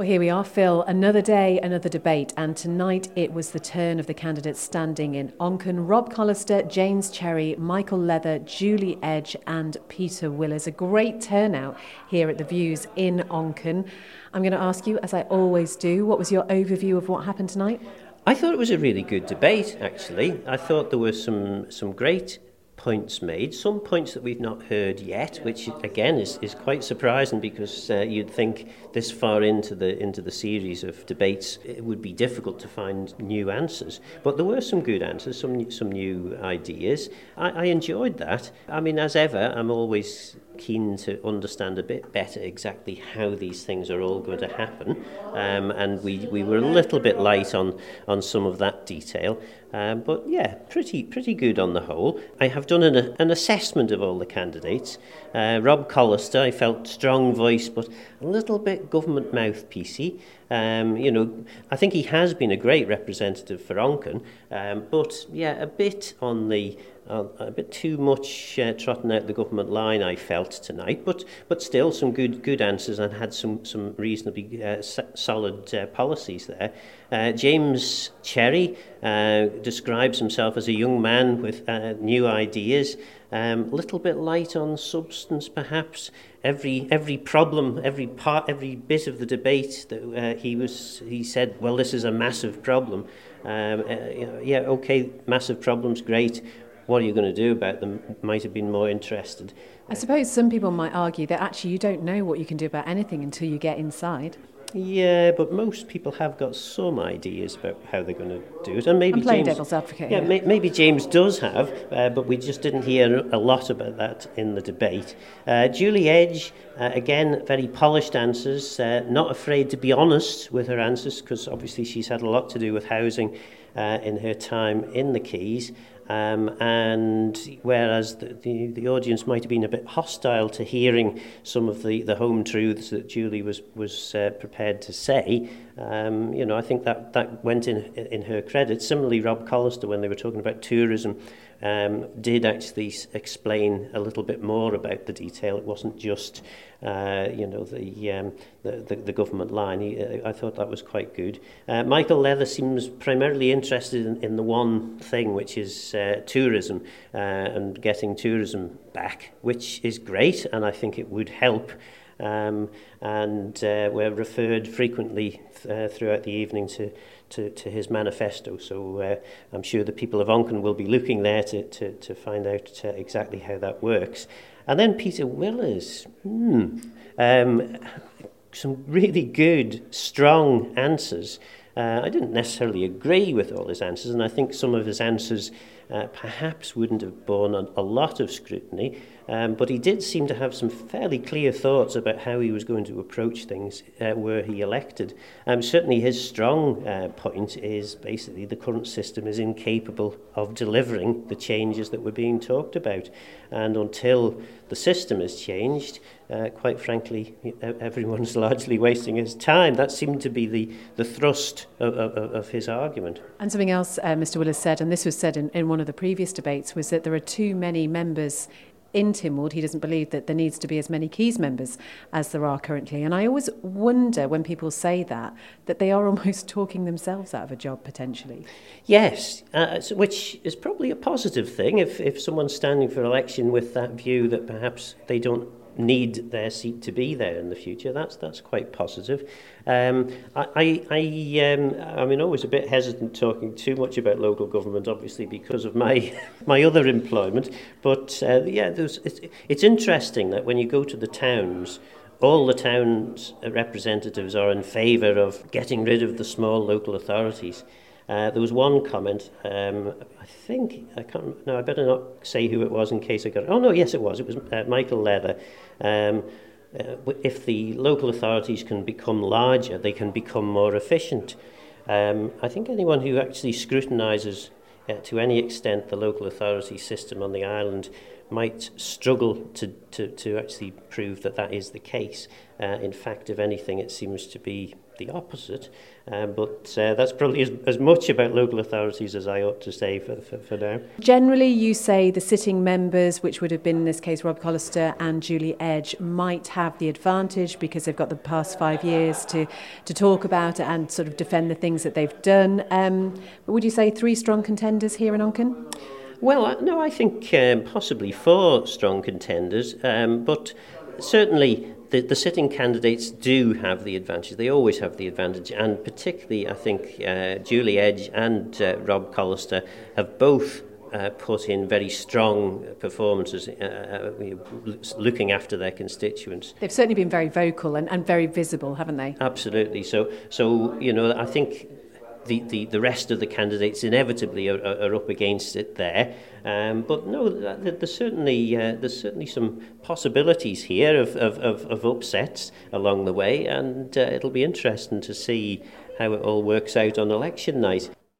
Well, here we are, Phil. Another day, another debate, and tonight it was the turn of the candidates standing in Onchan Rob Callister, James Cherry, Michael Leather, Julie Edge, and Peter Willis. A great turnout here at the Views in Onchan. I'm going to ask you, as I always do, what was your overview of what happened tonight? I thought it was a really good debate, actually. I thought there were some, some great points made, some points that we've not heard yet, which again is, is quite surprising because uh, you'd think this far into the into the series of debates it would be difficult to find new answers. But there were some good answers, some some new ideas. I, I enjoyed that. I mean, as ever, I'm always keen to understand a bit better exactly how these things are all going to happen. Um, and we, we were a little bit light on, on some of that detail. Um, but yeah, pretty pretty good on the whole. I have done an, an assessment of all the candidates. Uh, Rob Callister, I felt strong voice, but a little bit government mouthpiecey. Um, you know, I think he has been a great representative for Onchan, um, but yeah, a bit on the a bit too much uh, trotting out the government line, I felt tonight, but but still some good good answers and had some some reasonably uh, solid uh, policies there. Uh, James Cherry uh, describes himself as a young man with uh, new ideas. A um, little bit light on substance, perhaps. Every every problem, every part, every bit of the debate that he was, he said, well, this is a massive problem. Um, yeah, okay, massive problems, great. What are you going to do about them? Might have been more interested. I suppose some people might argue that actually you don't know what you can do about anything until you get inside. Yeah, but most people have got some ideas about how they're going to do it, and maybe I'm playing James, devil's advocate. Yeah, may, maybe James does have, uh, but we just didn't hear a lot about that in the debate. Uh, Julie Edge, uh, again, very polished answers, uh, not afraid to be honest with her answers, because obviously she's had a lot to do with housing uh, in her time in the Keys. Um, and whereas the, the, the audience might have been a bit hostile to hearing some of the, the home truths that Julie was, was uh, prepared to say, um, you know, I think that, that went in, in her credit. Similarly, Rob Callister, when they were talking about tourism, um, did actually explain a little bit more about the detail. It wasn't just, uh, you know, the, um, the, the, the government line. He, uh, I thought that was quite good. Uh, Michael Leather seems primarily interested in, in the one thing, which is uh, tourism uh, and getting tourism back, which is great, and I think it would help um, and uh, were referred frequently uh, throughout the evening to, to, to his manifesto. So uh, I'm sure the people of Onken will be looking there to, to, to find out uh, exactly how that works. And then Peter Willers. Hmm. Um, some really good, strong answers. Uh, I didn't necessarily agree with all his answers, and I think some of his answers uh, perhaps wouldn't have borne a, lot of scrutiny. Um, but he did seem to have some fairly clear thoughts about how he was going to approach things uh, were he elected. Um, certainly his strong uh, point is basically the current system is incapable of delivering the changes that were being talked about. And until the system has changed, uh, quite frankly, everyone's largely wasting his time. That seemed to be the, the thrust of, of, of his argument. And something else uh, Mr. Willis said, and this was said in, in one of the previous debates, was that there are too many members in Tynwald, he doesn't believe that there needs to be as many Keys members as there are currently. And I always wonder when people say that, that they are almost talking themselves out of a job potentially. Yes, uh, which is probably a positive thing if, if someone's standing for election with that view that perhaps they don't need their seat to be there in the future. That's that's quite positive. Um, I I um, I mean, always a bit hesitant talking too much about local government, obviously because of my my other employment. But uh, yeah, there's, it's, it's interesting that when you go to the towns. All the town's representatives are in favour of getting rid of the small local authorities. Uh, there was one comment, um, I think, I can't, no, I better not say who it was in case I got it. Oh, no, yes, it was. It was uh, Michael Leather. Um, uh, if the local authorities can become larger, they can become more efficient. Um, I think anyone who actually scrutinises uh, to any extent the local authority system on the island might struggle to, to, to actually prove that that is the case. Uh, in fact, if anything, it seems to be the opposite. Um, but uh, that's probably as, as much about local authorities as I ought to say for, for, for now. Generally, you say the sitting members, which would have been in this case Rob Callister and Julie Edge, might have the advantage because they've got the past five years to, to talk about and sort of defend the things that they've done. Um, but would you say three strong contenders here in Onchan? Well, no, I think um, possibly four strong contenders, um, but certainly the, the sitting candidates do have the advantage. They always have the advantage, and particularly, I think uh, Julie Edge and uh, Rob Callister have both uh, put in very strong performances uh, uh, looking after their constituents. They've certainly been very vocal and, and very visible, haven't they? Absolutely. So, so you know, I think the, the, the rest of the candidates inevitably are, are up against it there. Um, but no, there's certainly uh, there's certainly some possibilities here of, of, of, of upsets along the way, and uh, it'll be interesting to see how it all works out on election night.